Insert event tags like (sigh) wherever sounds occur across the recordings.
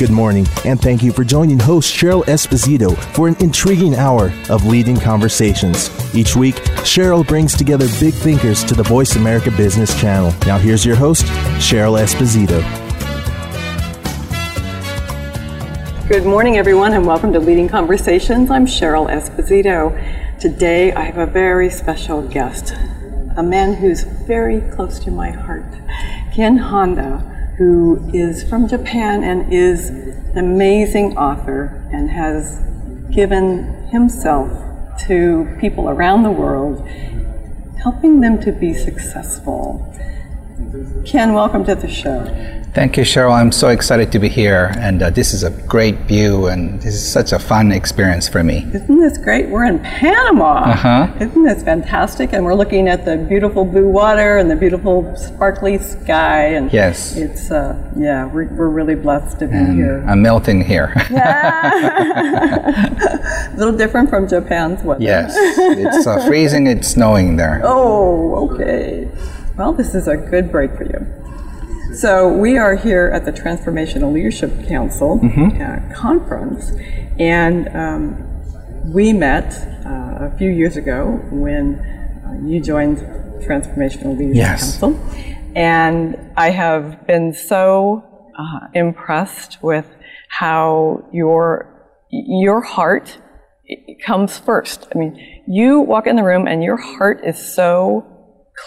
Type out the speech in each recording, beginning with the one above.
Good morning, and thank you for joining host Cheryl Esposito for an intriguing hour of leading conversations. Each week, Cheryl brings together big thinkers to the Voice America Business Channel. Now, here's your host, Cheryl Esposito. Good morning, everyone, and welcome to Leading Conversations. I'm Cheryl Esposito. Today, I have a very special guest, a man who's very close to my heart, Ken Honda who is from Japan and is an amazing author and has given himself to people around the world, helping them to be successful. Ken, welcome to the show. Thank you, Cheryl. I'm so excited to be here, and uh, this is a great view, and this is such a fun experience for me. Isn't this great? We're in Panama. Uh-huh. Isn't this fantastic? And we're looking at the beautiful blue water and the beautiful sparkly sky. And yes, it's uh, yeah, we're, we're really blessed to be and here. I'm melting here. Yeah. (laughs) a little different from Japan's weather. yes, it's uh, freezing. It's snowing there. Oh, okay. Well, this is a good break for you. So we are here at the Transformational Leadership Council Mm-hmm. uh, conference, and um, we met uh, a few years ago when uh, you joined Transformational Leadership Yes. Council, and I have been so uh, impressed with how your your heart comes first. I mean, you walk in the room and your heart is so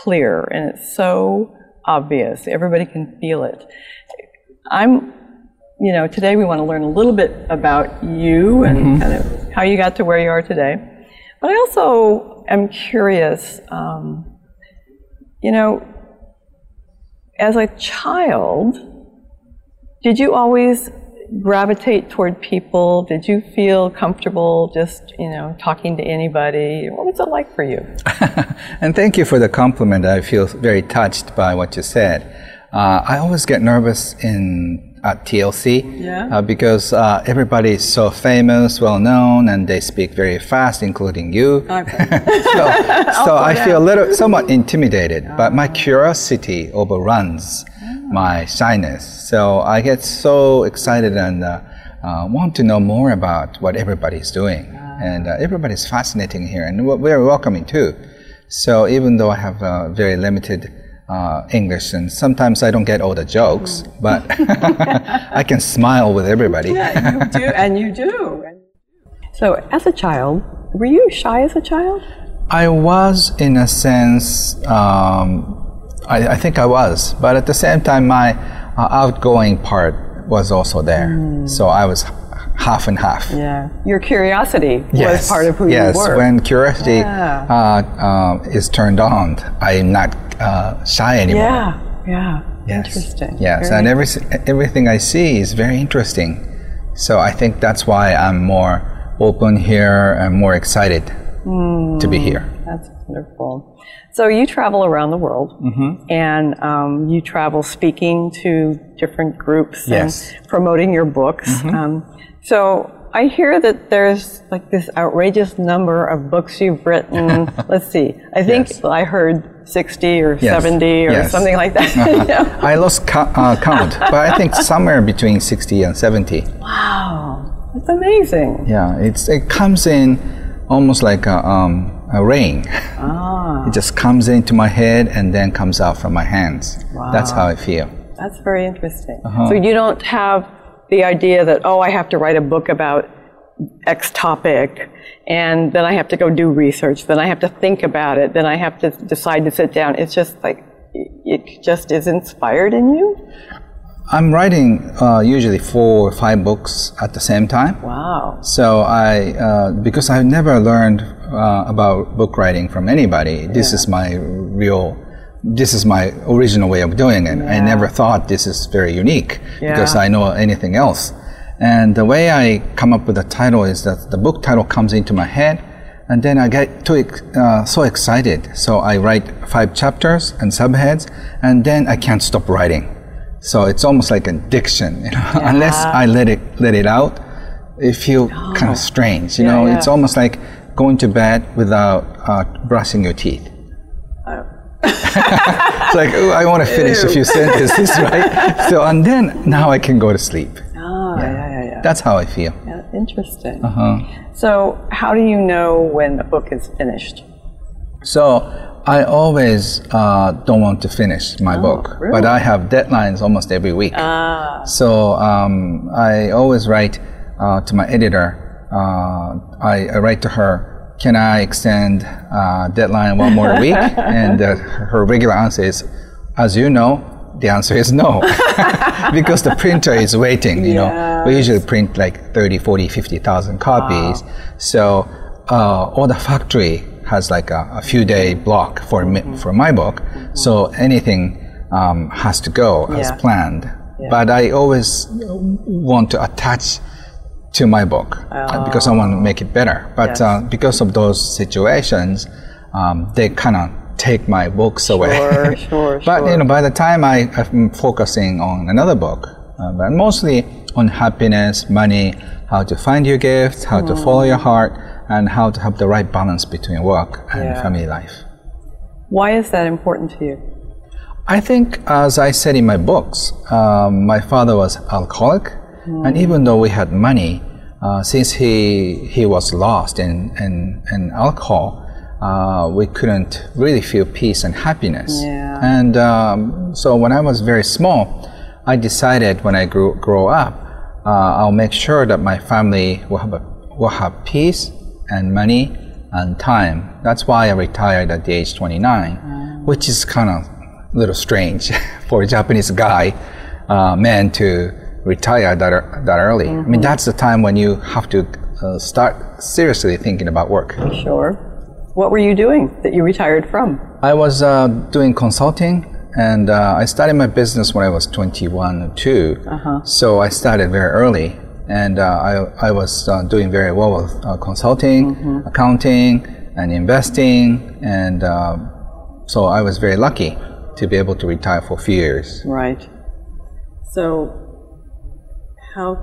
clear and it's so obvious. Everybody can feel it. I'm, you know, today we want to learn a little bit about you and kind of how you got to where you are today. But I also am curious, um, you know, as a child, did you always gravitate toward people? Did you feel comfortable just, you know, talking to anybody? What was it like for you? (laughs) and thank you for the compliment. I feel very touched by what you said. Uh, I always get nervous in at TLC Yeah. uh, because uh, everybody is so famous, well known, and they speak very fast, including you. Okay. (laughs) so (laughs) so I feel a little somewhat intimidated, but my curiosity overruns my shyness. So I get so excited and uh, uh, want to know more about what everybody's doing. And uh, everybody's fascinating here and w- very welcoming too. So even though I have uh, very limited uh, English and sometimes I don't get all the jokes, but (laughs) I can smile with everybody. Yeah, you do, and you do. So, as a child, were you shy as a child? I was, in a sense, um, I, I think I was, but at the same time, my uh, outgoing part was also there. So I was half and half. Yeah. Your curiosity Yes. was part of who yes. you were. Yes, when curiosity Yeah. uh, uh, is turned on, I'm not uh, shy anymore. yeah, yeah. Yes. Interesting. Yes, Very and every, everything I see is very interesting. So I think that's why I'm more open here and more excited to be here. That's wonderful. So you travel around the world, Mm-hmm. and um, you travel speaking to different groups Yes. Mm-hmm. and promoting your books. Um, so I hear that there's like this outrageous number of books you've written. (laughs) Let's see. I think Yes. I heard 60 or Yes. 70 or something like that. (laughs) Yeah. (laughs) I lost co- uh, count, but I think somewhere between 60 and 70. Wow, that's amazing. Yeah, it's it comes in almost like a, um, a rain. Ah, It just comes into my head and then comes out from my hands. Wow. That's how I feel. that's very interesting. Uh-huh. So you don't have the idea that, oh, I have to write a book about X topic, and then I have to go do research, then I have to think about it, then I have to decide to sit down. It's just like, it just is inspired in you? I'm writing uh, usually four or five books at the same time. Wow. So I, uh, because I've never learned uh, about book writing from anybody, this is my real, this is my original way of doing it. I never thought this is very unique because I know anything else. And the way I come up with the title is that the book title comes into my head, and then I get too ex- uh, so excited. So I write five chapters and subheads, and then I can't stop writing. So it's almost like an addiction. You know? (laughs) Unless I let it let it out, it feels kind of strange. You Yeah, know, yeah. it's almost like going to bed without uh, brushing your teeth. it's (laughs) like, oh, I want to finish a few sentences, (laughs) right? So, and then now I can go to sleep. Ah, Yeah, Yeah, yeah, yeah. That's how I feel. Yeah, interesting. Uh-huh. So, how do you know when a book is finished? So, I always uh, don't want to finish my book, Oh, really? but I have deadlines almost every week. Ah, So um, I always write uh, to my editor. Uh, I, I write to her, "Can I extend uh, deadline one more week?" (laughs) and uh, her regular answer is, "As you know, the answer is no, (laughs) because the printer is waiting. You know, we usually print like 30, 40, 50,000 copies. So uh, all the factory has like a, a few day block for me, for my book. So anything um, has to go as Yeah. planned. But I always want to attach to my book uh, because I want to make it better. But Yes. uh, because of those situations, um, they kind of take my books away. Sure, (laughs) sure, but sure. you know, by the time I, I'm focusing on another book, uh, but mostly on happiness, money, how to find your gifts, how to follow your heart, and how to have the right balance between work and Yeah. family life. why is that important to you? I think, as I said in my books, um, my father was alcoholic, and even though we had money, uh, since he he was lost in in, in alcohol, uh, we couldn't really feel peace and happiness. Yeah. And um, so, when I was very small, I decided when I grew grow up, uh, I'll make sure that my family will have a, will have peace and money and time. That's why I retired at the age 29, which is kind of a little strange (laughs) for a Japanese guy, uh, man, to retire that, that early. I mean, that's the time when you have to uh, start seriously thinking about work. Sure. What were you doing that you retired from? I was uh, doing consulting, and uh, I started my business when I was 21 or 2. So I started very early, and uh, I, I was uh, doing very well with uh, consulting, accounting, and investing, and so I was very lucky to be able to retire for a few years. Right. So, how?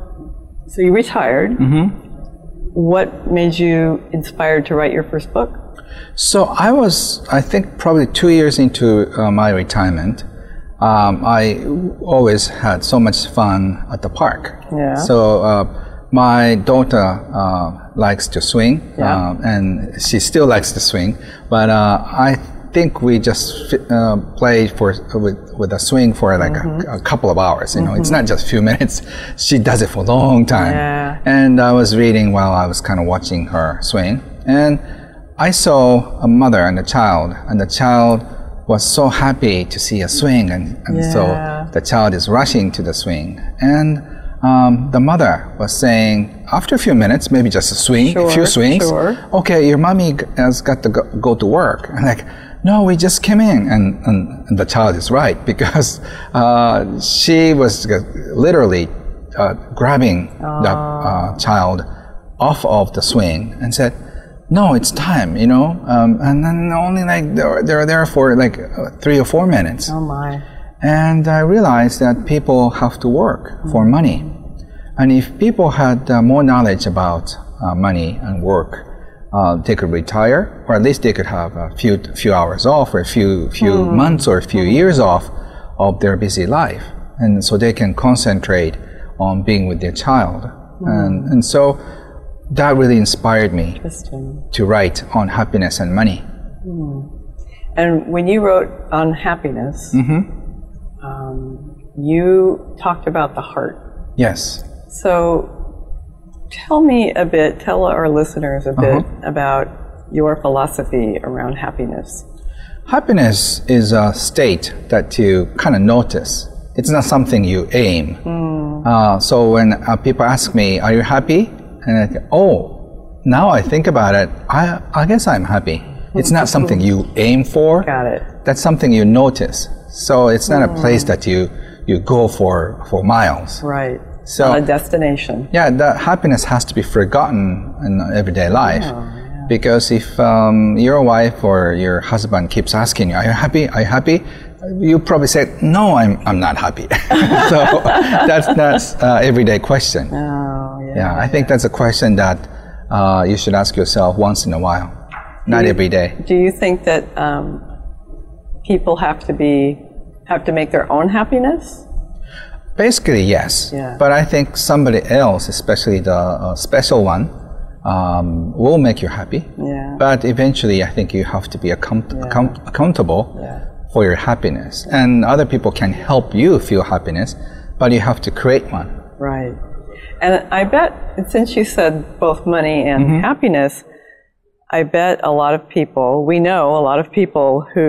So you retired. Mm-hmm. What made you inspired to write your first book? So I was, I think, probably two years into uh, my retirement. Um, I always had so much fun at the park. Yeah. So uh, my daughter uh, likes to swing, Yeah. um, and she still likes to swing. But uh, I think we just uh, played for with, with a swing for like Mm-hmm. a, a couple of hours. You know, it's not just a few (laughs) minutes. She does it for a long time. Yeah. And I was reading while I was kind of watching her swing, and I saw a mother and a child, and the child was so happy to see a swing, and, and Yeah. so the child is rushing to the swing. And um, the mother was saying, after a few minutes, maybe just a swing, a few swings, sure. okay, your mommy has got to go, go to work. And (laughs) like, no, we just came in. And, and, and the child is right (laughs) because uh, she was literally uh, grabbing the uh, child off of the swing and said, no, it's time, you know? Um, and then only like, they're, they're there for like three or four minutes. Oh my. And I realized that people have to work for money. And if people had uh, more knowledge about uh, money and work, uh, they could retire, or at least they could have a few few hours off, or a few few hmm. months, or a few hmm. years off of their busy life, and so they can concentrate on being with their child. Hmm. And and so that really inspired me to write on happiness and money. And when you wrote on happiness, mm-hmm. um, you talked about the heart. Yes. So tell me a bit, tell our listeners a bit about your philosophy around happiness. Happiness is a state that you kind of notice. It's not something you aim. Uh, so when uh, people ask me, "Are you happy?" and I think, "Oh, now I think about it, I, I guess I'm happy." It's not something you aim for. Got it. That's something you notice. So it's not a place that you you go for for miles. Right. So- on a destination. Yeah, that happiness has to be forgotten in everyday life. Because if um, your wife or your husband keeps asking you, "Are you happy? Are you happy?" You probably say, "No, I'm, I'm not happy." (laughs) so (laughs) that's that's uh, everyday question. Oh, yeah. Yeah, I think that's a question that uh, you should ask yourself once in a while, not every day. Do you think that um, people have to be have to make their own happiness? Basically, yes. Yeah. But I think somebody else, especially the uh, special one, um, will make you happy. Yeah. But eventually, I think you have to be account- account- accountable Yeah. for your happiness. And other people can help you feel happiness, but you have to create one. Right. And I bet, since you said both money and Mm-hmm. happiness, I bet a lot of people, we know a lot of people who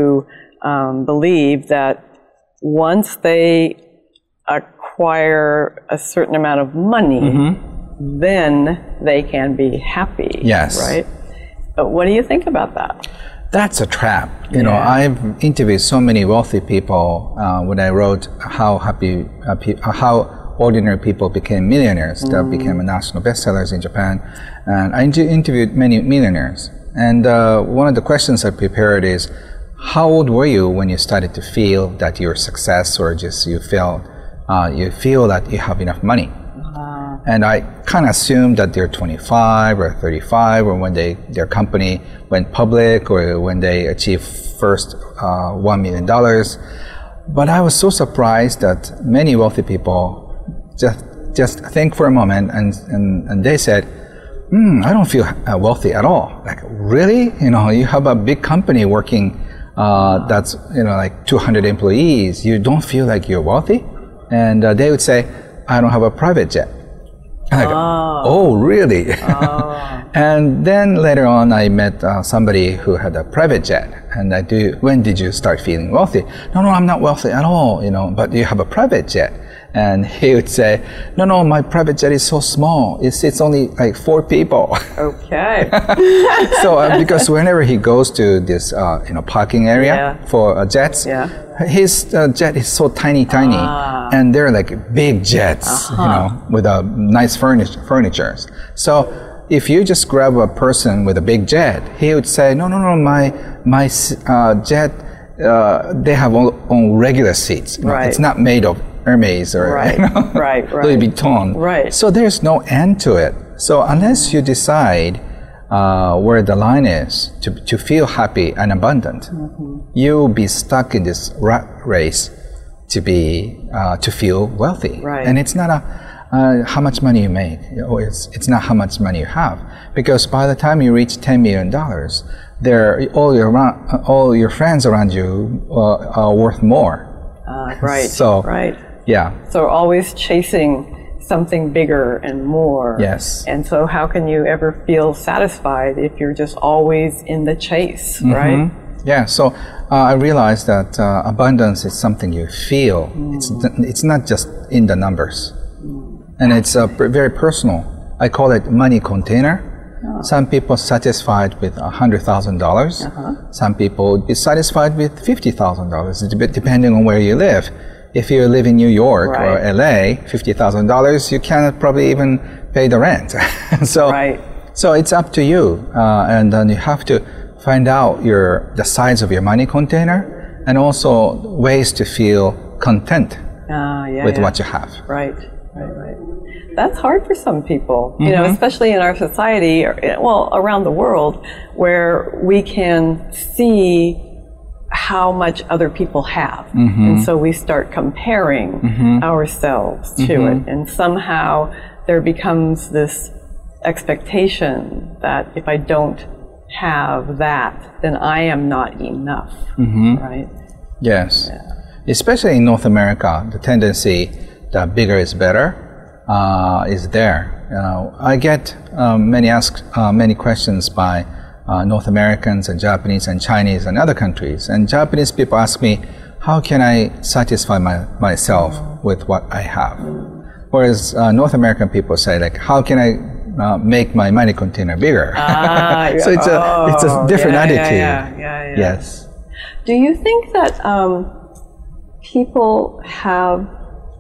um, believe that once they acquire a certain amount of money, then they can be happy. Mm-hmm. Yes. Right? But what do you think about that? That's a trap. You know, I've interviewed so many wealthy people uh, when I wrote how happy, uh, uh, how ordinary people became millionaires that became national bestsellers in Japan, and I inter- interviewed many millionaires. And uh, one of the questions I prepared is, how old were you when you started to feel that you're success, or just you feel uh, you feel that you have enough money? and I kind of assumed that they're 25 or 35, or when they their company went public, or when they achieved first uh, one million dollars. But I was so surprised that many wealthy people just just think for a moment, and and, and they said, hmm, "I don't feel uh, wealthy at all." Like really, you know, you have a big company working. Uh, that's you know like 200 employees. You don't feel like you're wealthy, and uh, they would say, "I don't have a private jet." I go, oh. really? (laughs) and then later on, I met uh, somebody who had a private jet, and I do. When did you start feeling wealthy? No, no, I'm not wealthy at all. You know, but you have a private jet, and (laughs) he would say, no, no, my private jet is so small. It's it's only like four people. (laughs) Okay. so uh, because whenever he goes to this uh, you know parking area Yeah. for uh, jets, Yeah. His uh, jet is so tiny, tiny, and they're like big jets, you know, with a nice furnish- furnitures. So if you just grab a person with a big jet, he would say, no, no, no, my my uh, jet. Uh, they have all, regular seats. you know, Right. It's not made of Hermes or Right, (laughs) you know, right, Louis. Vuitton. Right. So there's no end to it. So unless you decide uh, where the line is to, to feel happy and abundant, Mm-hmm. you'll be stuck in this rat race to be uh, to feel wealthy. Right. And it's not a uh, how much money you make, or it's, it's not how much money you have, because by the time you reach ten million dollars, there all your all your friends around you uh, are worth more. Uh, right. (laughs) So- right. Yeah. So always chasing something bigger and more. Yes. And so how can you ever feel satisfied if you're just always in the chase, Mm-hmm. right? Yeah, so uh, I realized that uh, abundance is something you feel. It's it's not just in the numbers, and it's uh, very personal. I call it money container. Some people satisfied with hundred dollars. Some people would be satisfied with fifty thousand dollars, depending on where you live. If you live in New York or LA, fifty thousand dollars, you cannot probably even pay the rent. (laughs) so Right. so it's up to you, uh, and then you have to find out your the size of your money container, and also ways to feel content Ah, yeah, with yeah. what you have. Right, right, right. That's hard for some people, you Mm-hmm. know, especially in our society, or, well, around the world, where we can see how much other people have. Mm-hmm. And so we start comparing ourselves to Mm-hmm. it. And somehow there becomes this expectation that if I don't have that, then I am not enough. Mm-hmm. Right? Yes, especially in North America, the tendency that bigger is better uh, is there. Uh, I get um, many ask uh, many questions by uh, North Americans and Japanese and Chinese and other countries. And Japanese people ask me, how can I satisfy my, myself with what I have? Whereas uh, North American people say, like, how can I uh, make my money container bigger? Ah, (laughs) so it's a it's a oh, different yeah, yeah, attitude. yeah, yeah, yeah. Yes. Do you think that um, people have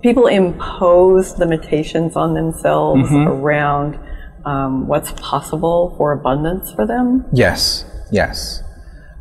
people impose limitations on themselves Mm-hmm. around um, what's possible for abundance for them? Yes, yes.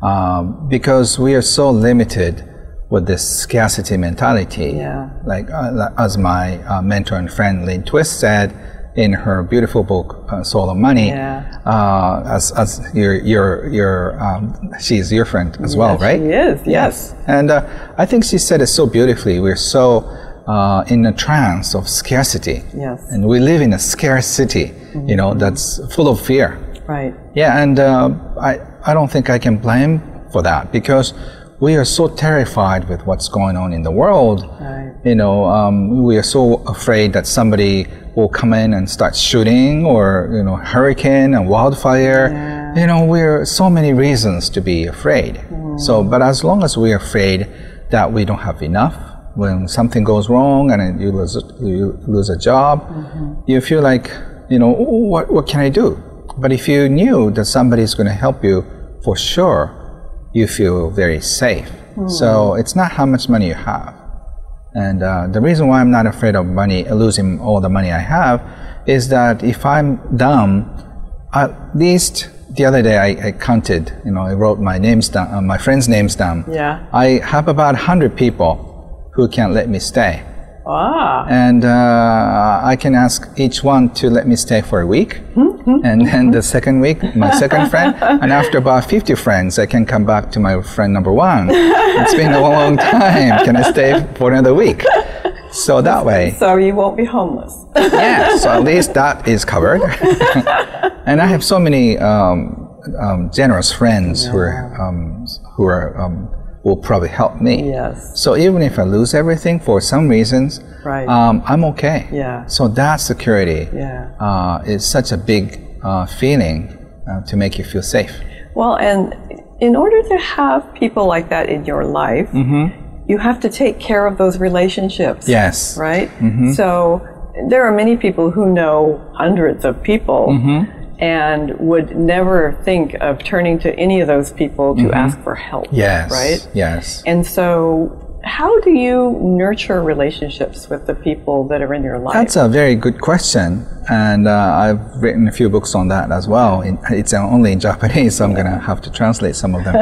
Um, because we are so limited with this scarcity mentality. Yeah. Like, uh, as my uh, mentor and friend Lynn Twist said in her beautiful book, uh, Soul of Money, Yeah. uh, as, as your, your, your, um, she's your friend as well, Yes, right? She is. Yes. And uh, I think she said it so beautifully. We're so uh, in a trance of scarcity. Yes. And we live in a scarce city, mm-hmm. you know, that's full of fear. Right. Yeah, and uh, I, I don't think I can blame for that because we are so terrified with what's going on in the world. Right. You know, um, we are so afraid that somebody will come in and start shooting or, you know, hurricane and wildfire. Yeah. You know, we're so many reasons to be afraid. Mm. So, but as long as we're afraid that we don't have enough, when something goes wrong and you lose, you lose a job, mm-hmm. you feel like, you know, what, what can I do? But if you knew that somebody is going to help you for sure, you feel very safe. Mm. So it's not how much money you have. And uh, the reason why I'm not afraid of money, losing all the money I have, is that if I'm dumb, at least the other day I, I counted, you know, I wrote my names down, uh, my friends' names down. Yeah. I have about 100 people who can let me stay. Ah. And uh, I can ask each one to let me stay for a week. Mm-hmm. And then the second week, my second friend. (laughs) And after about 50 friends, I can come back to my friend number one. It's been a long time. Can I stay for another week? So that way. So you won't be homeless. yeah, so at least (laughs) that is covered. (laughs) and I have so many um, um, generous friends yeah. who are, um, who are um, will probably help me. Yes. So even if I lose everything for some reasons, right. Um, I'm okay. Yeah. So that security yeah. uh, is such a big uh, feeling uh, to make you feel safe. Well, and in order to have people like that in your life, mm-hmm. you have to take care of those relationships. Yes. Right? Mm-hmm. So there are many people who know hundreds of people. Mm-hmm and would never think of turning to any of those people to mm-hmm. ask for help. Yes. Right? Yes. And so how do you nurture relationships with the people that are in your life? That's a very good question, and uh, I've written a few books on that as well. In, it's only in Japanese, so I'm going to have to translate some of them.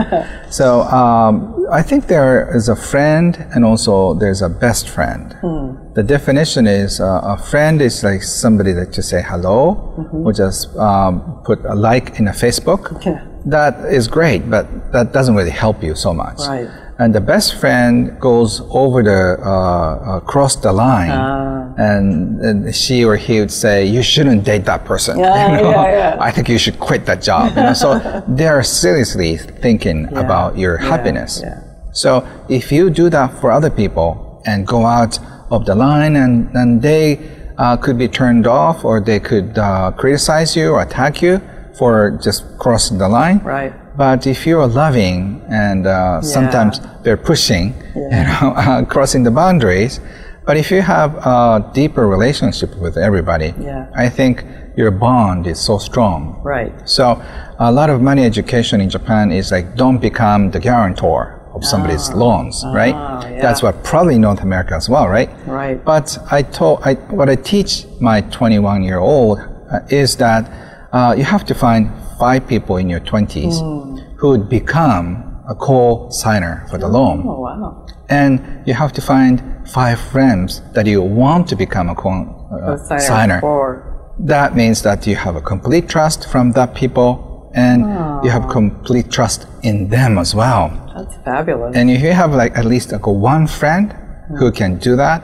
(laughs) so um, I think there is a friend, and also there's a best friend. Hmm. The definition is uh, a friend is like somebody that you say hello, mm-hmm. or just um, put a like in a Facebook. Yeah. That is great, but that doesn't really help you so much. Right and the best friend goes over the uh, across the line, uh. and, and, she or he would say, "You shouldn't date that person. Yeah, (laughs) you know? yeah, yeah. I think you should quit that job." You know? so (laughs) they are seriously thinking yeah, about your happiness. Yeah. So if you do that for other people and go out of the line, and and they uh, could be turned off, or they could uh, criticize you or attack you for just crossing the line. Right but if you're loving and uh, yeah. sometimes they're pushing, yeah. (laughs) you know, uh, crossing the boundaries. But if you have a deeper relationship with everybody, yeah. I think your bond is so strong. Right. So a lot of money education in Japan is like don't become the guarantor of somebody's oh. loans, oh, right? Yeah. That's what probably North America as well, right? Right. But I told I, what I teach my 21 year old uh, is that uh, you have to find five people in your 20s mm. who would become a co-signer for the oh, loan. wow. And you have to find five friends that you want to become a co-signer. Uh, that means that you have a complete trust from that people and oh. you have complete trust in them as well. That's fabulous. And if you have like at least like one friend mm. who can do that,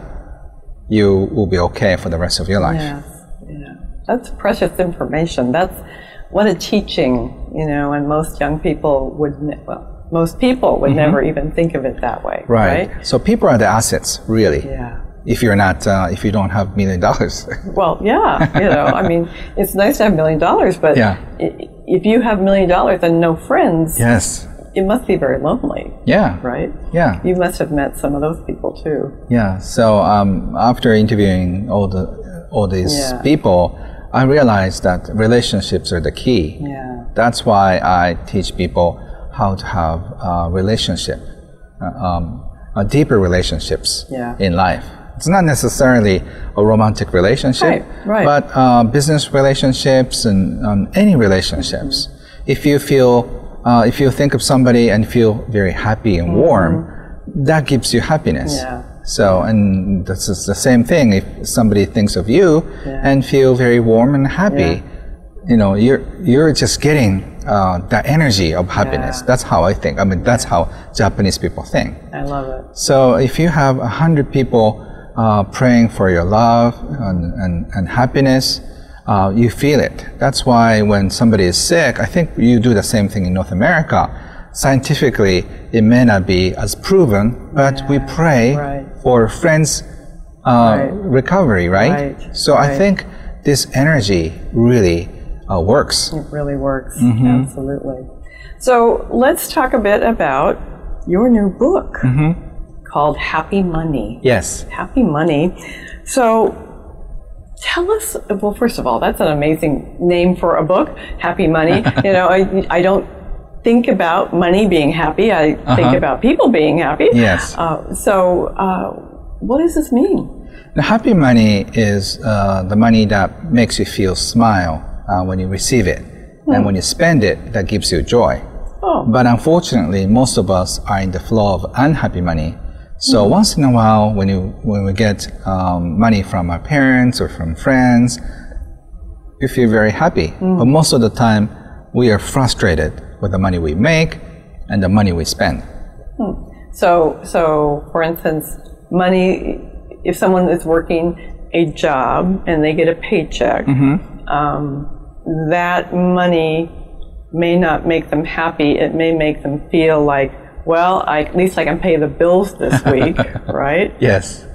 you will be okay for the rest of your life. Yes. That's precious information. That's what a teaching, you know, and most young people would, ne- well, most people would mm-hmm. never even think of it that way. Right. right. So people are the assets, really. Yeah. If you're not, uh, if you don't have million dollars. (laughs) well, yeah, you know, I mean, it's nice to have million dollars, but yeah. if you have million dollars and no friends, yes, it must be very lonely. Yeah. Right? Yeah. You must have met some of those people too. Yeah. So um, after interviewing all the all these yeah. people, I realized that relationships are the key. Yeah. That's why I teach people how to have a relationship, uh, um, a deeper relationships yeah. in life. It's not necessarily a romantic relationship, right, right. but uh, business relationships and um, any relationships. Mm-hmm. If you feel, uh, if you think of somebody and feel very happy and mm-hmm. warm, that gives you happiness. Yeah. So, and this is the same thing. If somebody thinks of you yeah. and feel very warm and happy, yeah. you know, you're you're just getting uh, that energy of happiness. Yeah. That's how I think. I mean, that's how Japanese people think. I love it. So, if you have a hundred people uh, praying for your love and, and, and happiness, uh, you feel it. That's why when somebody is sick, I think you do the same thing in North America. Scientifically, it may not be as proven, but we pray right. For friends' uh, right. recovery, right? right. So I think this energy really uh, works. It really works. Mm-hmm. Absolutely. So let's talk a bit about your new book mm-hmm. called Happy Money. Yes. Happy Money. So tell us, well, first of all, that's an amazing name for a book, Happy Money. (laughs) you know, I, I don't think about money being happy, I uh-huh. think about people being happy. Yes. Uh, so, uh, what does this mean? The happy money is uh, the money that makes you feel smile uh, when you receive it. Hmm. And when you spend it, that gives you joy. Oh. But unfortunately, most of us are in the flow of unhappy money. So mm-hmm. once in a while, when you when we get um, money from our parents or from friends, we feel very happy. Mm. But most of the time, we are frustrated with the money we make and the money we spend. Hmm. So, so for instance, money. If someone is working a job and they get a paycheck, mm-hmm. um, that money may not make them happy. It may make them feel like, well, I, at least I can pay the bills this (laughs) week, right? Yes.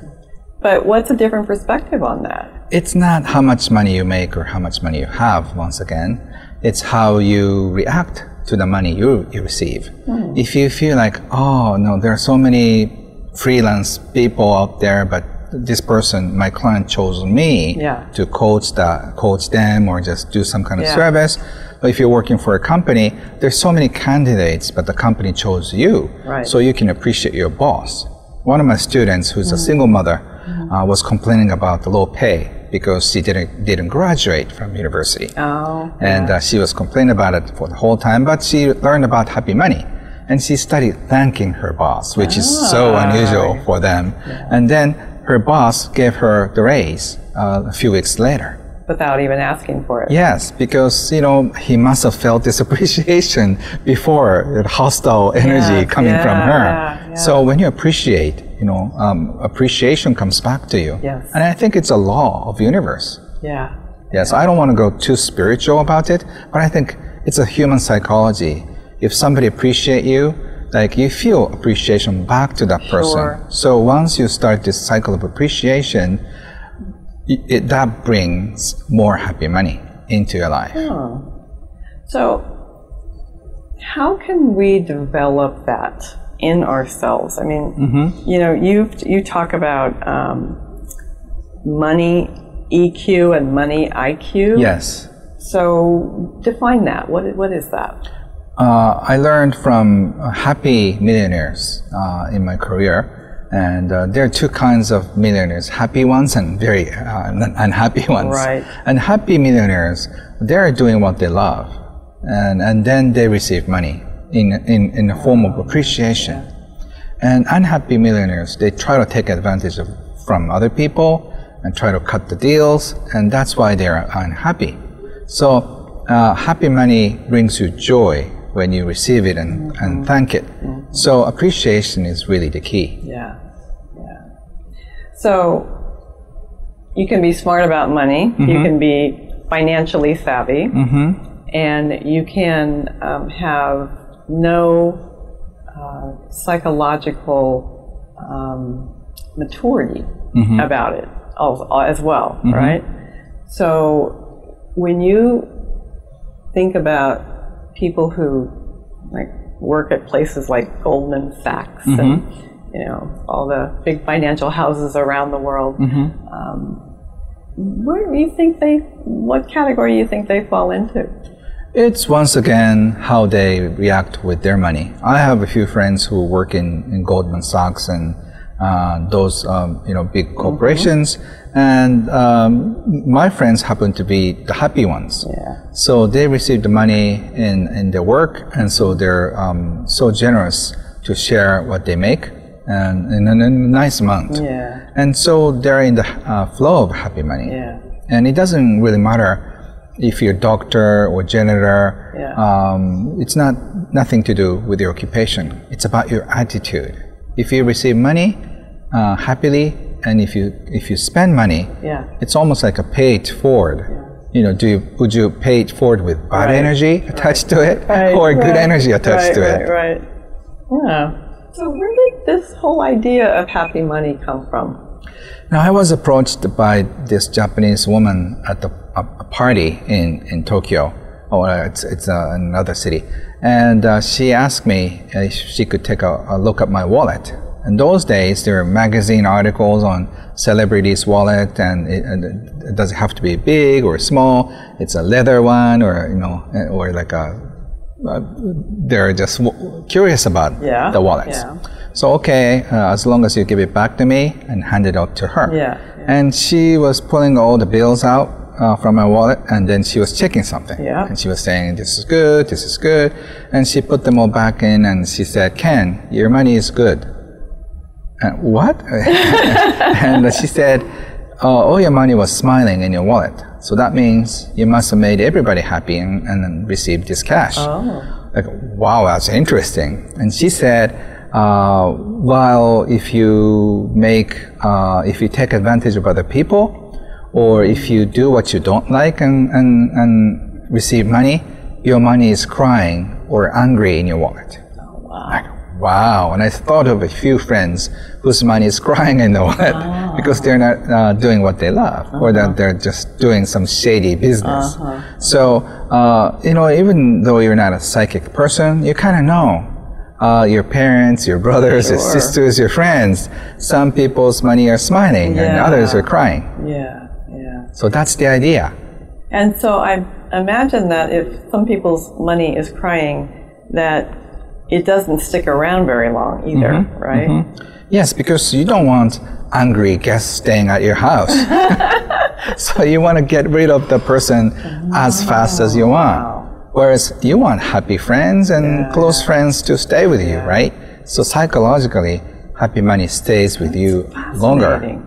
But what's a different perspective on that? It's not how much money you make or how much money you have, once again. It's how you react to the money you, you receive. Mm. If you feel like, oh, no, there are so many freelance people out there, but this person, my client chose me yeah. to coach the, coach them or just do some kind of yeah. service. But if you're working for a company, there's so many candidates, but the company chose you. Right. So you can appreciate your boss. One of my students, who's mm-hmm. a single mother, mm-hmm. uh, was complaining about the low pay because she didn't didn't graduate from university. Oh. And uh, she was complaining about it for the whole time, but she learned about happy money and she started thanking her boss, which is so ah. unusual for them. Yeah. And then her boss gave her the raise uh, a few weeks later. Without even asking for it. Yes, because you know he must have felt (laughs) this appreciation before the hostile energy yeah, coming yeah, from her. Yeah, so when you appreciate, you know, um, appreciation comes back to you. Yes. And I think it's a law of the universe. Yeah. Yes, I don't want to go too spiritual about it, but I think it's a human psychology. If somebody appreciate you, like you feel appreciation back to that person. Sure. So once you start this cycle of appreciation, it, that brings more happy money into your life. Oh. So, how can we develop that in ourselves? I mean, mm-hmm. you know, you you talk about um, money EQ and money IQ. Yes. So, define that. What what is that? Uh, I learned from happy millionaires uh, in my career, and uh, there are two kinds of millionaires: happy ones and very uh, (laughs) unhappy ones. Right. And happy millionaires, they're doing what they love, and and then they receive money in in in a form of appreciation. And unhappy millionaires, they try to take advantage of from other people and try to cut the deals, and that's why they're unhappy. So uh, happy money brings you joy when you receive it and, mm-hmm. and thank it. Mm-hmm. So appreciation is really the key. Yeah, yeah. So you can be smart about money. Mm-hmm. You can be financially savvy, mm-hmm. and you can um, have no uh, psychological um, maturity mm-hmm. about it as well, mm-hmm. right? So when you think about people who like work at places like Goldman Sachs mm-hmm. and you know all the big financial houses around the world. Mm-hmm. Um, where do you think they? What category do you think they fall into? It's once again how they react with their money. I have a few friends who work in, in Goldman Sachs and uh, those um, you know big mm-hmm. corporations, mm-hmm. and um, my friends happen to be the happy ones. Yeah. So they receive the money in, in their work, and so they're um, so generous to share what they make, and in a, in a nice amount. Yeah. And so they're in the uh, flow of happy money. Yeah. And it doesn't really matter if you're a doctor or janitor. Yeah. Um, it's not nothing to do with your occupation. It's about your attitude. If you receive money, uh, happily, and if you if you spend money, Yeah. it's almost like a pay it forward. You know, do you, would you pay it forward with bad Right. energy attached to it, Right, or good energy attached right, to right, it? Right, Yeah. So where did this whole idea of happy money come from? Now, I was approached by this Japanese woman at the, a, a party in, in Tokyo, or it's, it's uh, another city, and uh, she asked me if she could take a, a look at my wallet. In those days, there were magazine articles on celebrities' wallet, and it, and it doesn't have to be big or small. It's a leather one, or you know, or like a. Uh, they're just w- curious about Yeah, the wallets. yeah. So okay, uh, as long as you give it back to me and hand it out to her. Yeah, yeah. And she was pulling all the bills out uh, from my wallet, and then she was checking something. Yeah. And she was saying, "This is good. This is good," and she put them all back in, and she said, "Ken, your money is good." Uh, what? (laughs) and she said, oh, all your money was smiling in your wallet. So that means you must have made everybody happy and, and then received this cash. Oh. Like, wow, that's interesting. And she said, uh, well, if you make, uh, if you take advantage of other people, or if you do what you don't like and, and, and receive money, your money is crying or angry in your wallet. Like, wow. And I thought of a few friends whose money is crying in the wallet because they're not uh, doing what they love or that they're just doing some shady business. So, uh, you know, even though you're not a psychic person, you kind of know. Uh, your parents, your brothers, your sisters, your friends. Some people's money are smiling and others are crying. Yeah, yeah. So that's the idea. And so I imagine that if some people's money is crying, that it doesn't stick around very long either, Mm-hmm. right? Yes, because you don't want angry guests staying at your house. (laughs) (laughs) so you want to get rid of the person as fast as you want. Whereas you want happy friends and close friends to stay with you, right? So psychologically, happy money stays with you longer.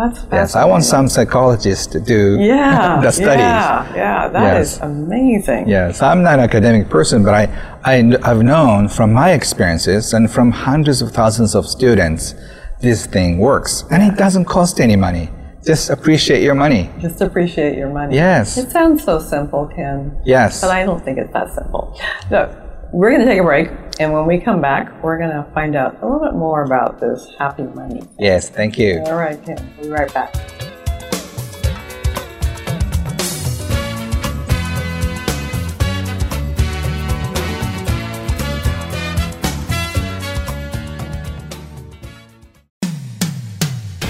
That's Yes, I want some psychologists to do (laughs) Yeah, the studies. yeah, yeah. That is Yes. amazing. Yes, I'm not an academic person, but I, I, I've known from my experiences and from hundreds of thousands of students, this thing works. And it doesn't cost any money. Just appreciate your money. Just appreciate your money. Yes. It sounds so simple, Ken. Yes. But I don't think it's that simple. (laughs) So we're going to take a break, and when we come back, we're going to find out a little bit more about this happy money. Yes, thank you. All right, Ken. We'll be right back.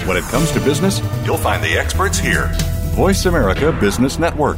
When it comes to business, you'll find the experts here. Voice America Business Network.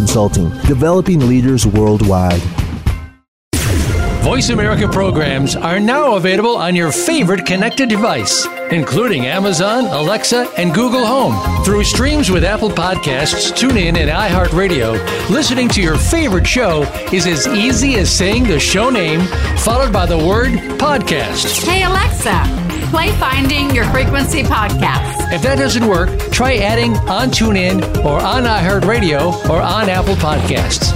Consulting, developing leaders worldwide. Voice America programs are now available on your favorite connected device, including Amazon, Alexa, and Google Home. Through streams with Apple Podcasts, TuneIn, and iHeartRadio, listening to your favorite show is as easy as saying the show name followed by the word podcast. Hey Alexa, play Finding Your Frequency podcast. If that doesn't work, try adding on TuneIn or on iHeartRadio or on Apple Podcasts.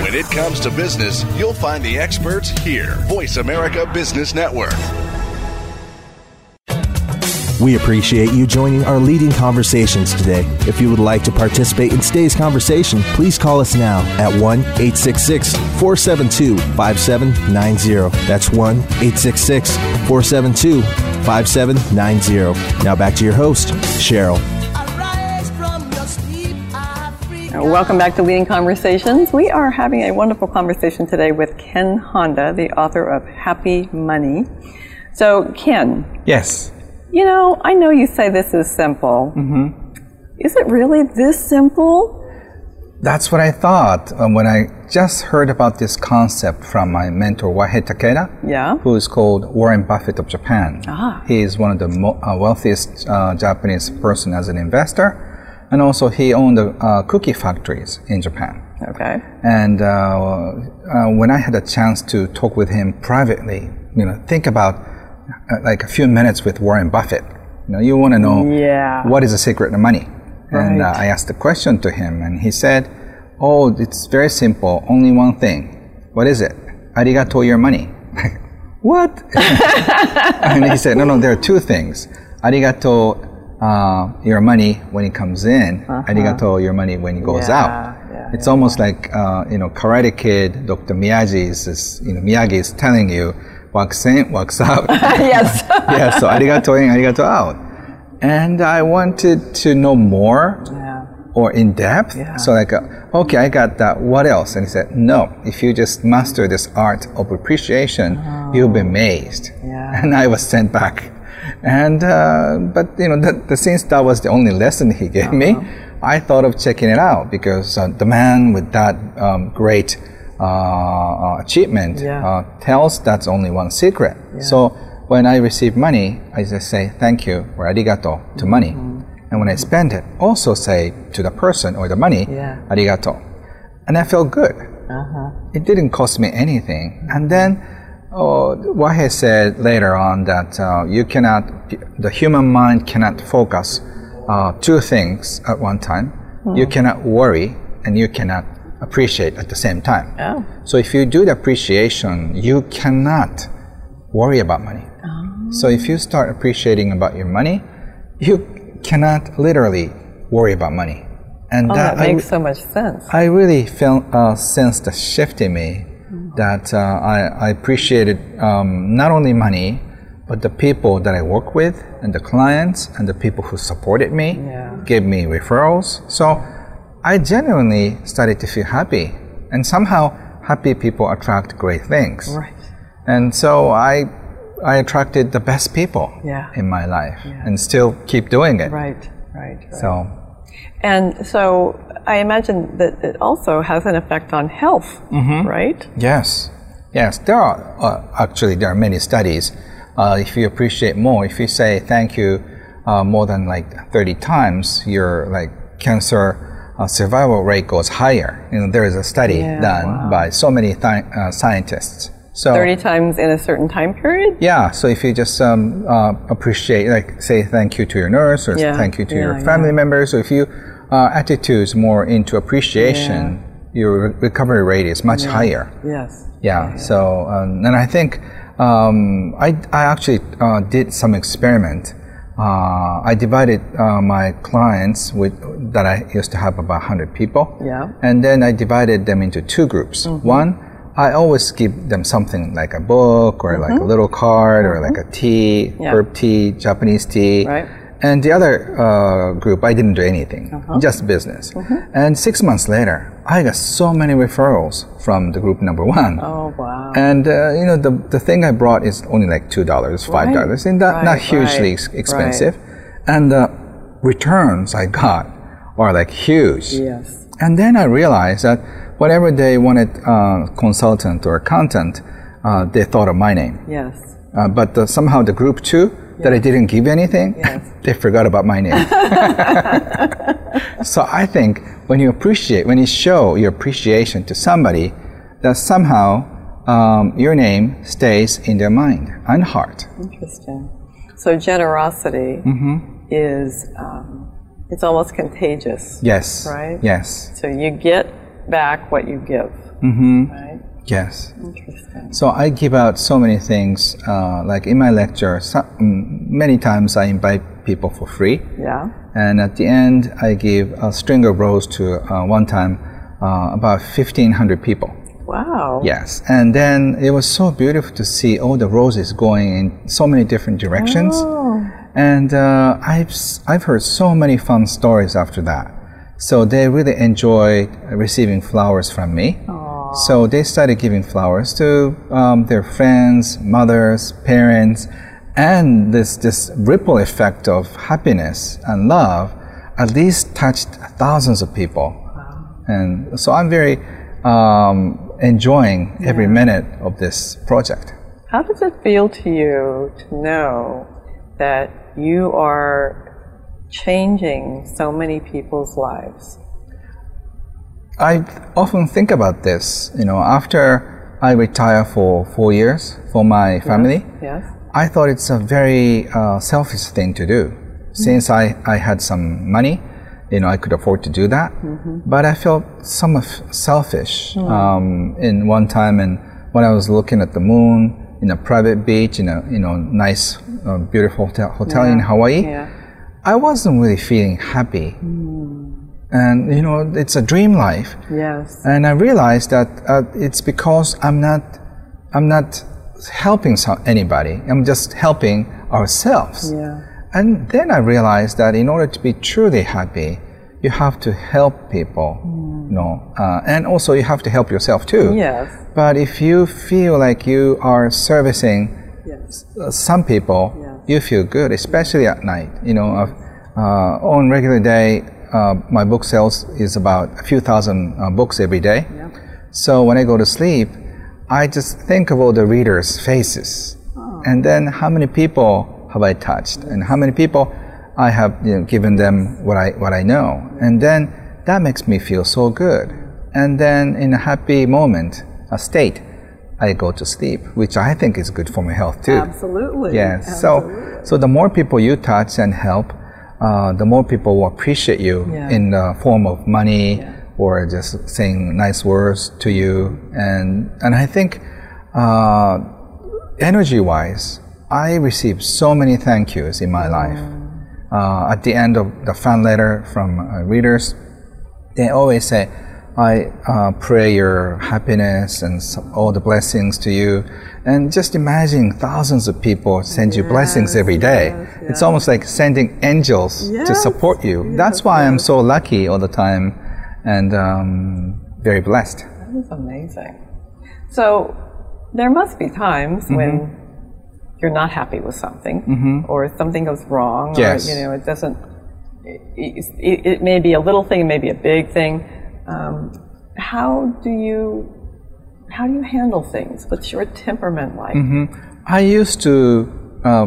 When it comes to business, you'll find the experts here. Voice America Business Network. We appreciate you joining our leading conversations today. If you would like to participate in today's conversation, please call us now at 1 866 472 5790. That's 1 866 472 5790. Now back to your host, Cheryl. Uh, Welcome back to Leading Conversations. We are having a wonderful conversation today with Ken Honda, the author of Happy Money. So, Ken, Yes. You know, I know you say this is simple. Mm-hmm. Is it really this simple? That's what I thought um, when I just heard about this concept from my mentor Wahei Takeda, Yeah. who is called Warren Buffett of Japan. Ah. He is one of the mo- uh, wealthiest uh, Japanese person as an investor, and also he owned the uh, cookie factories in Japan. Okay. And uh, uh, when I had a chance to talk with him privately, you know, think about like a few minutes with Warren Buffett. You know, you want to know Yeah. what is the secret of money. And uh, I asked the question to him, and he said, "Oh, it's very simple. Only one thing. What is it? Arigato your money." (laughs) what? (laughs) and he said, "No, no. There are two things. Arigato uh, your money when it comes in. Arigato your money when it goes Uh-huh. Yeah, out." it's almost like uh, you know, Karate Kid. Dr. Miyagi is, is you know, Miyagi is telling you, "Walks in, walks (laughs) out." yes. (laughs) yeah, so arigato in, arigato out. And I wanted to know more yeah. or in depth. Yeah. So like, uh, okay, I got that. What else? And he said, no, if you just master this art of appreciation, you'll be amazed. Oh. Yeah. And I was sent back. And, uh, but you know, the, the, since that was the only lesson he gave me, Uh-huh. I thought of checking it out because uh, the man with that um, great achievement Yeah. uh, tells that's only one secret. So when I receive money, I just say thank you or arigato to money. Mm-hmm. And when I spend it, also say to the person or the money, Yeah. arigato. And I felt good. Uh-huh. It didn't cost me anything. And then oh, Wahei said later on that uh, you cannot, the human mind cannot focus uh, two things at one time. Hmm. You cannot worry and you cannot appreciate at the same time. Oh. So if you do the appreciation, you cannot worry about money. So if you start appreciating about your money, you cannot literally worry about money. And Oh, that I makes so much sense. I really felt uh, sensed a shift in me that uh, I, I appreciated um, not only money, but the people that I work with, and the clients, and the people who supported me, Yeah. gave me referrals. So I genuinely started to feel happy, and somehow happy people attract great things. Right. And so I, I attracted the best people Yeah. in my life, and still keep doing it. Right. Right. right. So And so I imagine that it also has an effect on health, Mm-hmm. right? Yes, yes. There are uh, actually there are many studies. Uh, if you appreciate more, if you say thank you uh, more than like thirty times, your like cancer uh, survival rate goes higher. You know, there is a study Yeah, done wow. by so many thi- uh, scientists. So 30 times in a certain time period? yeah, so if you just um, uh, appreciate, like say thank you to your nurse or Yeah, thank you to your family yeah. members, so if you uh, attitudes more into appreciation, your re- recovery rate is much higher. Yes. Yeah. So, um, and I think um, I, I actually uh, did some experiment. Uh, I divided uh, my clients with that I used to have about 100 people. Yeah. And then I divided them into two groups. One, I always give them something like a book or like a little card or like a tea, Yeah. herb tea, Japanese tea. Right. And the other uh, group, I didn't do anything, just business. And six months later, I got so many referrals from the group number one. Oh, wow. And uh, you know the the thing I brought is only like two dollars, five dollars, right. and not not hugely right, ex- expensive. And the returns I got are like huge. yes. And then I realized that whenever they wanted uh, consultant or accountant, uh, they thought of my name. Yes. Uh, but the, somehow the group two that I didn't give anything, Yes. they forgot about my name. (laughs) so I think when you appreciate, when you show your appreciation to somebody, that somehow um, your name stays in their mind and heart. Interesting. So generosity Mm-hmm. is, um, it's almost contagious. Yes. Right? Yes. So you get back what you give. Mm-hmm. Right? Yes. Interesting. So I give out so many things. Uh, like in my lecture, so, mm, many times I invite people for free. Yeah. And at the end, I give a string of rose to uh, one time uh, about 1,500 people. Wow. Yes. And then it was so beautiful to see all the roses going in so many different directions. Oh. And uh, I've, I've heard so many fun stories after that. So they really enjoy receiving flowers from me. So they started giving flowers to um, their friends, mothers, parents, and this, this ripple effect of happiness and love at least touched thousands of people. And so I'm very um, enjoying yeah. every minute of this project. How does it feel to you to know that you are changing so many people's lives? I often think about this. You know, after I retire for four years for my family, yes. yes. I thought it's a very uh, selfish thing to do. Mm-hmm. Since I, I had some money, you know, I could afford to do that. Mm-hmm. But I felt somewhat selfish mm. um, in one time, and when I was looking at the moon in a private beach in a you know nice, uh, beautiful hotel, hotel yeah. in Hawaii, yeah. I wasn't really feeling happy. Mm. And you know, it's a dream life. Yes. And I realized that uh, it's because I'm not, I'm not helping some, anybody. I'm just helping ourselves. Yeah. And then I realized that in order to be truly happy, you have to help people, mm. you know, uh, and also you have to help yourself too. Yes. But if you feel like you are servicing yes. some people, yes. you feel good, especially at night. You know, uh, on regular day, uh, my book sales is about a few thousand uh, books every day. Yep. So when I go to sleep, I just think of all the readers' faces, oh. and then how many people have I touched, and how many people I have you know, given them what I what I know, and then that makes me feel so good. And then in a happy moment, a state, I go to sleep, which I think is good for my health too. Absolutely. Yes. Absolutely. So so the more people you touch and help, uh, the more people will appreciate you yeah. in the form of money yeah. or just saying nice words to you, and and I think. Uh, energy wise, I received so many thank yous in my life. Uh, at the end of the fan letter from uh, readers, they always say, I uh, pray your happiness and all the blessings to you. And just imagine thousands of people send you yes, blessings every day. Yes, yes. It's almost like sending angels to support you. That's why I'm so lucky all the time and um, very blessed. That is amazing. So there must be times mm-hmm. when you're not happy with something mm-hmm. or something goes wrong yes. or you know it doesn't it, it, it, may be a little thing maybe a big thing um, how do you how do you handle things what's your temperament like mm-hmm. i used to uh,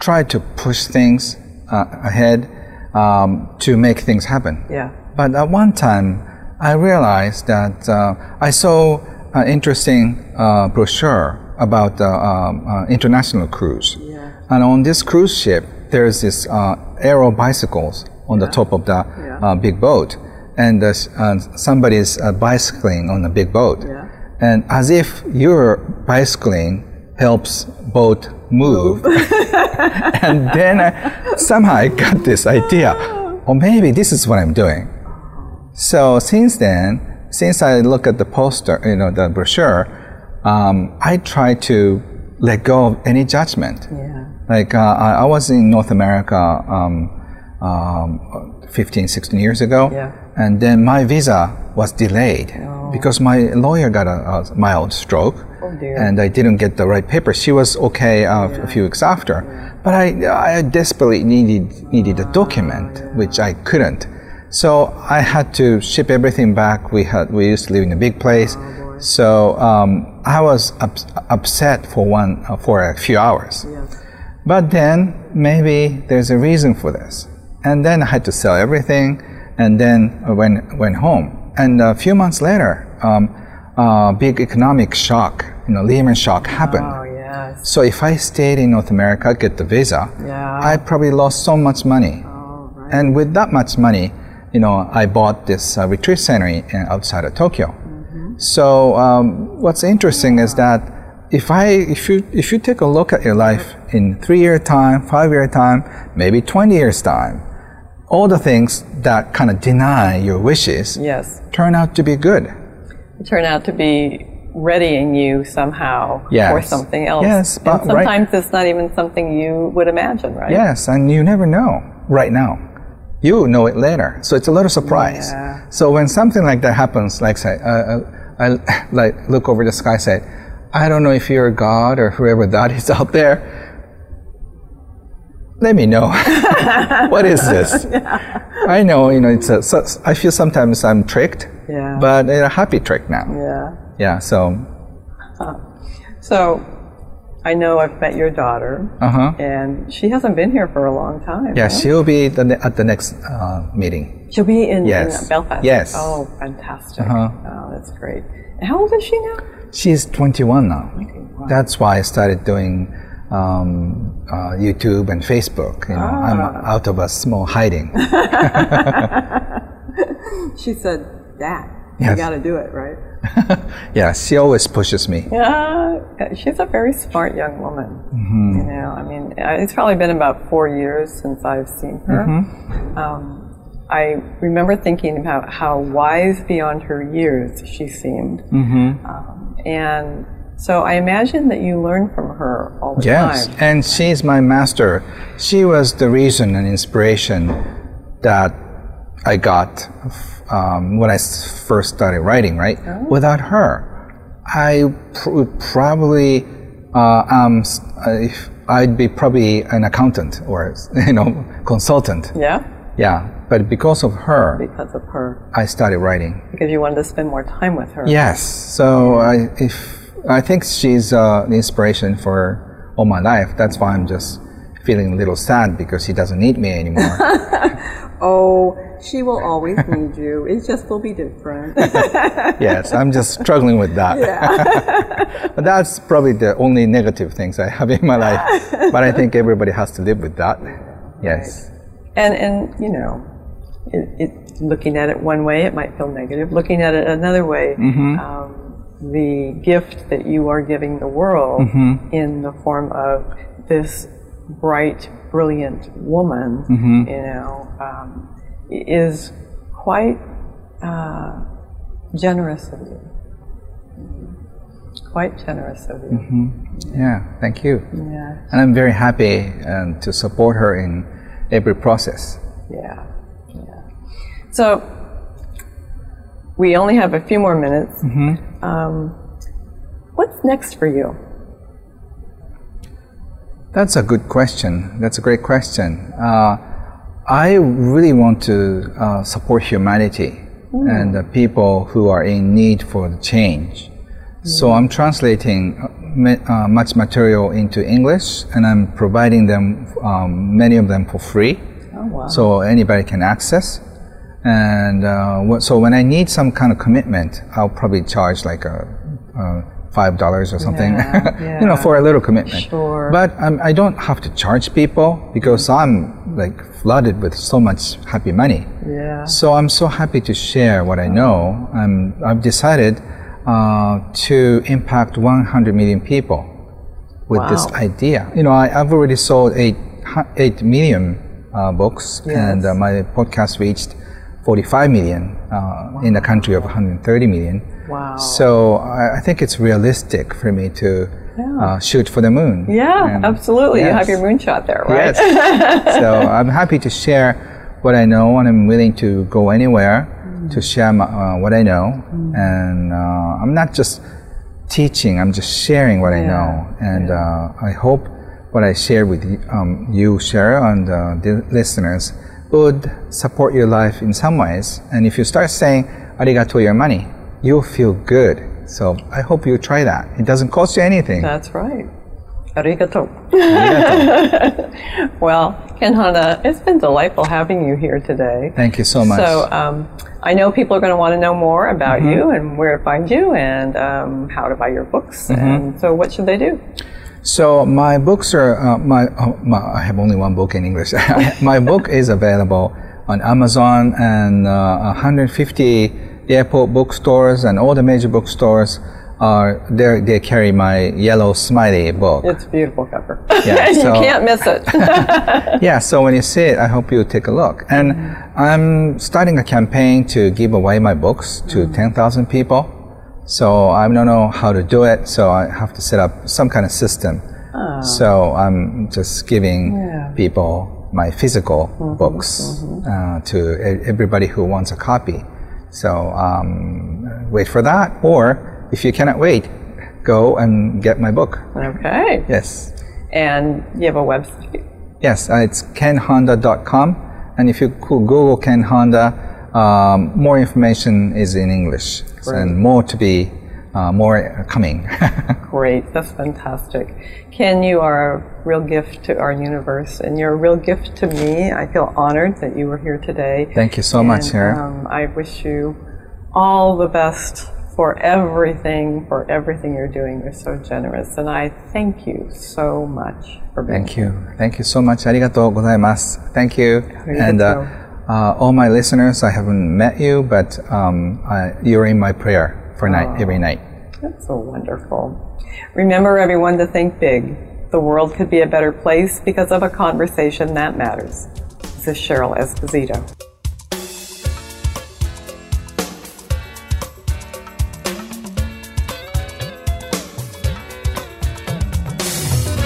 try to push things uh, ahead um, to make things happen yeah but at one time i realized that uh, i saw an interesting uh, brochure about the um, uh, international cruise. Yeah. And on this cruise ship, there's this uh, aero bicycles on yeah. the top of the yeah. Uh, big boat, and somebody is bicycling on a big boat. And as if your bicycling helps boat move. (laughs) and then I, somehow I got this idea, or oh, maybe this is what I'm doing. So since then, since I look at the poster, you know, the brochure, um, I try to let go of any judgment. Yeah. Like uh, I, I, was in North America um, um, 15, 16 years ago, yeah. And then my visa was delayed oh. because my lawyer got a, a mild stroke. Oh and I didn't get the right paper. She was okay uh, yeah. a few weeks after, yeah. but I, I desperately needed needed a document, ah, which I couldn't. So I had to ship everything back. We had we used to live in a big place. Oh, so um, I was ups- upset for one uh, for a few hours. But then maybe there's a reason for this. And then I had to sell everything, and then I went went home. And a few months later, um, uh, big economic shock, you know, Lehman shock happened. Oh, yes. So if I stayed in North America, get the visa, yeah. I probably lost so much money. Oh, right. And with that much money, you know, I bought this uh, retreat center in, outside of Tokyo. So um, what's interesting is that if I if you if you take a look at your life in three year time, five year time, maybe twenty years time, all the things that kind of deny your wishes yes. turn out to be good. Turn out to be readying you somehow yes. for something else. Yes, but and sometimes right. it's not even something you would imagine, right? Yes, and you never know right now. You know it later, so it's a little surprise. Yeah. So when something like that happens, like say. Uh, uh, I (laughs) like look over the sky, say, I don't know if you're God or whoever that is out there. Let me know (laughs) what is (laughs) this. Yeah. I know, you know, it's a. So, I feel sometimes I'm tricked. Yeah. But a happy trick now. Yeah. Yeah. So. So, I know I've met your daughter, uh-huh. and she hasn't been here for a long time. Yeah, she'll be the, at the next uh, meeting. She'll be in, yes. in, Belfast. Yes. Oh, fantastic! Uh-huh. Oh, that's great. And how old is she now? She's 21 now. 21. That's why I started doing um, uh, YouTube and Facebook. You know, ah. I'm out of a small hiding. (laughs) she said, "Dad, yes. you got to do it, right?" (laughs) yeah, she always pushes me. Yeah, she's a very smart young woman. Mm-hmm. You know, I mean, it's probably been about four years since I've seen her. Mm-hmm. Um, I remember thinking about how wise beyond her years she seemed. Mm-hmm. Um, and so I imagine that you learn from her all the yes, time. Yes, and she's my master. She was the reason and inspiration that I got um, when I first started writing, right? Oh. Without her, I pr- probably uh, um, I'd be probably an accountant or (laughs) you know consultant. Yeah. Yeah, but because of her, because of her, I started writing. Because you wanted to spend more time with her. Yes. So I, if I think she's uh, the inspiration for all my life. That's why I'm just feeling a little sad because she doesn't need me anymore. (laughs) oh, she will always need you. It just will be different. (laughs) yes, I'm just struggling with that. Yeah. (laughs) but that's probably the only negative things I have in my life. But I think everybody has to live with that. Yes. Right. And and you know, it, it, looking at it one way, it might feel negative. Looking at it another way. Mm-hmm. Um, the gift that you are giving the world mm-hmm. in the form of this bright, brilliant woman, mm-hmm. you know, um, is quite uh, generous of you. Quite generous of you. Mm-hmm. Yeah, thank you. Yeah. And I'm very happy um, to support her in every process. Yeah, yeah. So we only have a few more minutes. Mm-hmm. Um, what's next for you? That's a good question. That's a great question. Uh, I really want to uh, support humanity mm. and the people who are in need for the change. Mm. So I'm translating uh, uh, much material into English and I'm providing them, um, many of them for free. Oh, wow. So anybody can access. And uh, so when I need some kind of commitment, I'll probably charge like a, a five dollars or something, yeah, yeah. (laughs) you know, for a little commitment. Sure. But um, I don't have to charge people because I'm like flooded with so much happy money. Yeah. So I'm so happy to share what I know. I'm, I've decided uh, to impact 100 million people with wow. this idea. You know, I, have already sold eight, 8 million uh, books yes. and uh, my podcast reached 45 million uh, wow. in a country of 130 million. Wow. So I, I think it's realistic for me to yeah. uh, shoot for the moon. Yeah, and absolutely. Yes. You have your moonshot there, right? Yes. (laughs) so I'm happy to share what I know, and I'm willing to go anywhere mm. to share my, uh, what I know. Mm. And uh, I'm not just teaching; I'm just sharing what yeah. I know. And yeah. Uh, I hope what I share with um, you, Cheryl, and uh, the listeners would support your life in some ways. And if you start saying arigato your money, you'll feel good. So I hope you try that. It doesn't cost you anything. That's right. Arigato. arigato. (laughs) well, Ken Honda, it's been delightful having you here today. Thank you so much. So um, I know people are going to want to know more about mm-hmm. you and where to find you and um, how to buy your books. Mm-hmm. And so what should they do? So my books are uh, my, oh, my, I have only one book in English. (laughs) my book is available on Amazon and uh, 150 airport bookstores and all the major bookstores are there. They carry my yellow smiley book. It's a beautiful cover. Yeah, (laughs) so, you can't miss it. (laughs) yeah, so when you see it, I hope you take a look. And mm-hmm. I'm starting a campaign to give away my books to mm-hmm. 10,000 people. So I don't know how to do it, so I have to set up some kind of system. Oh. So I'm just giving yeah. people my physical mm-hmm, books mm-hmm. Uh, to everybody who wants a copy. So um, wait for that, or if you cannot wait, go and get my book. Okay. Yes. And you have a website? Yes, uh, it's kenhonda.com. And if you Google Ken Honda, um, more information is in English Great. and more to be uh, more coming. (laughs) Great, that's fantastic. Ken, you are a real gift to our universe, and you're a real gift to me. I feel honored that you were here today. Thank you so and, much, Sarah. Um, I wish you all the best for everything, for everything you're doing. You're so generous, and I thank you so much for being Thank you. Thank you so much. ありがとうございます. Thank you. And uh, uh, all my listeners, I haven't met you, but um, I, you're in my prayer for night, oh, every night. That's so wonderful. Remember, everyone, to think big. The world could be a better place because of a conversation that matters. This is Cheryl Esposito.